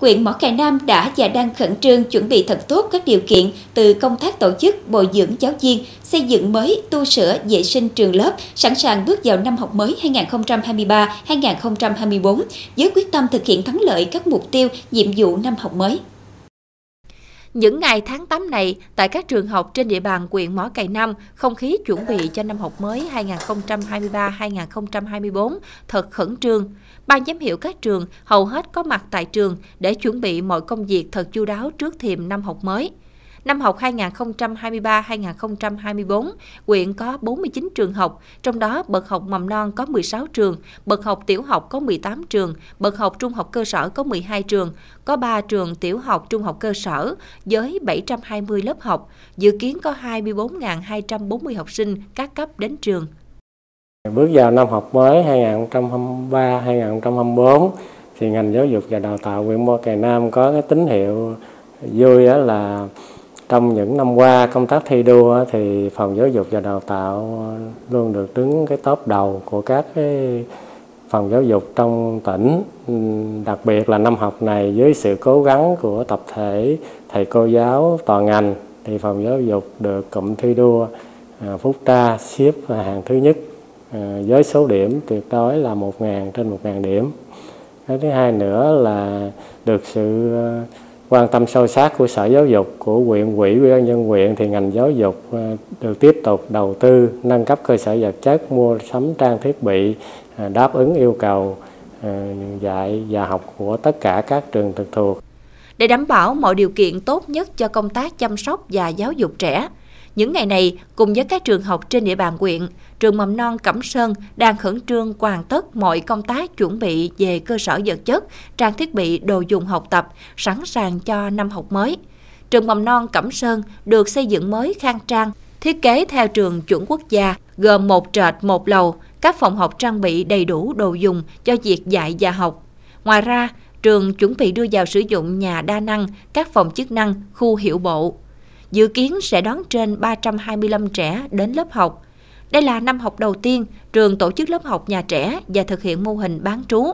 huyện Mỏ Cày Nam đã và đang khẩn trương chuẩn bị thật tốt các điều kiện từ công tác tổ chức, bồi dưỡng giáo viên, xây dựng mới, tu sửa, vệ sinh trường lớp, sẵn sàng bước vào năm học mới 2023-2024 với quyết tâm thực hiện thắng lợi các mục tiêu, nhiệm vụ năm học mới. Những ngày tháng 8 này, tại các trường học trên địa bàn huyện Mỏ Cày Nam, không khí chuẩn bị cho năm học mới 2023-2024 thật khẩn trương. Ban giám hiệu các trường hầu hết có mặt tại trường để chuẩn bị mọi công việc thật chu đáo trước thềm năm học mới. Năm học 2023-2024, huyện có 49 trường học, trong đó bậc học mầm non có 16 trường, bậc học tiểu học có 18 trường, bậc học trung học cơ sở có 12 trường, có 3 trường tiểu học trung học cơ sở với 720 lớp học, dự kiến có 24.240 học sinh các cấp đến trường. Bước vào năm học mới 2023-2024 thì ngành giáo dục và đào tạo huyện Mo Cày Nam có cái tín hiệu vui là trong những năm qua, công tác thi đua thì phòng giáo dục và đào tạo luôn được đứng cái top đầu của các cái phòng giáo dục trong tỉnh. Đặc biệt là năm học này với sự cố gắng của tập thể, thầy cô giáo, toàn ngành, thì phòng giáo dục được cụm thi đua à, phúc tra xếp hàng thứ nhất à, với số điểm tuyệt đối là 1.000 trên 1.000 điểm. Cái thứ hai nữa là được sự quan tâm sâu sát của Sở Giáo dục, của huyện, quỹ, ủy ban nhân huyện thì ngành giáo dục ờ, được tiếp tục đầu tư nâng cấp cơ sở vật chất, mua sắm trang thiết bị ờ, đáp ứng yêu cầu ờ, dạy và học của tất cả các trường trực thuộc. Để đảm bảo mọi điều kiện tốt nhất cho công tác chăm sóc và giáo dục trẻ, những ngày này, cùng với các trường học trên địa bàn huyện, trường mầm non Cẩm Sơn đang khẩn trương hoàn tất mọi công tác chuẩn bị về cơ sở vật chất, trang thiết bị đồ dùng học tập, sẵn sàng cho năm học mới. Trường mầm non Cẩm Sơn được xây dựng mới khang trang, thiết kế theo trường chuẩn quốc gia, gồm một trệt một lầu, các phòng học trang bị đầy đủ đồ dùng cho việc dạy và học. Ngoài ra, trường chuẩn bị đưa vào sử dụng nhà đa năng, các phòng chức năng, khu hiệu bộ dự kiến sẽ đón trên 325 trẻ đến lớp học. Đây là năm học đầu tiên trường tổ chức lớp học nhà trẻ và thực hiện mô hình bán trú.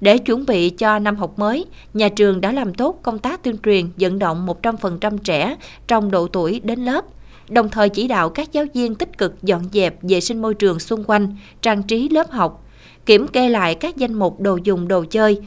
Để chuẩn bị cho năm học mới, nhà trường đã làm tốt công tác tuyên truyền vận động 100% trẻ trong độ tuổi đến lớp, đồng thời chỉ đạo các giáo viên tích cực dọn dẹp vệ sinh môi trường xung quanh, trang trí lớp học, kiểm kê lại các danh mục đồ dùng đồ chơi để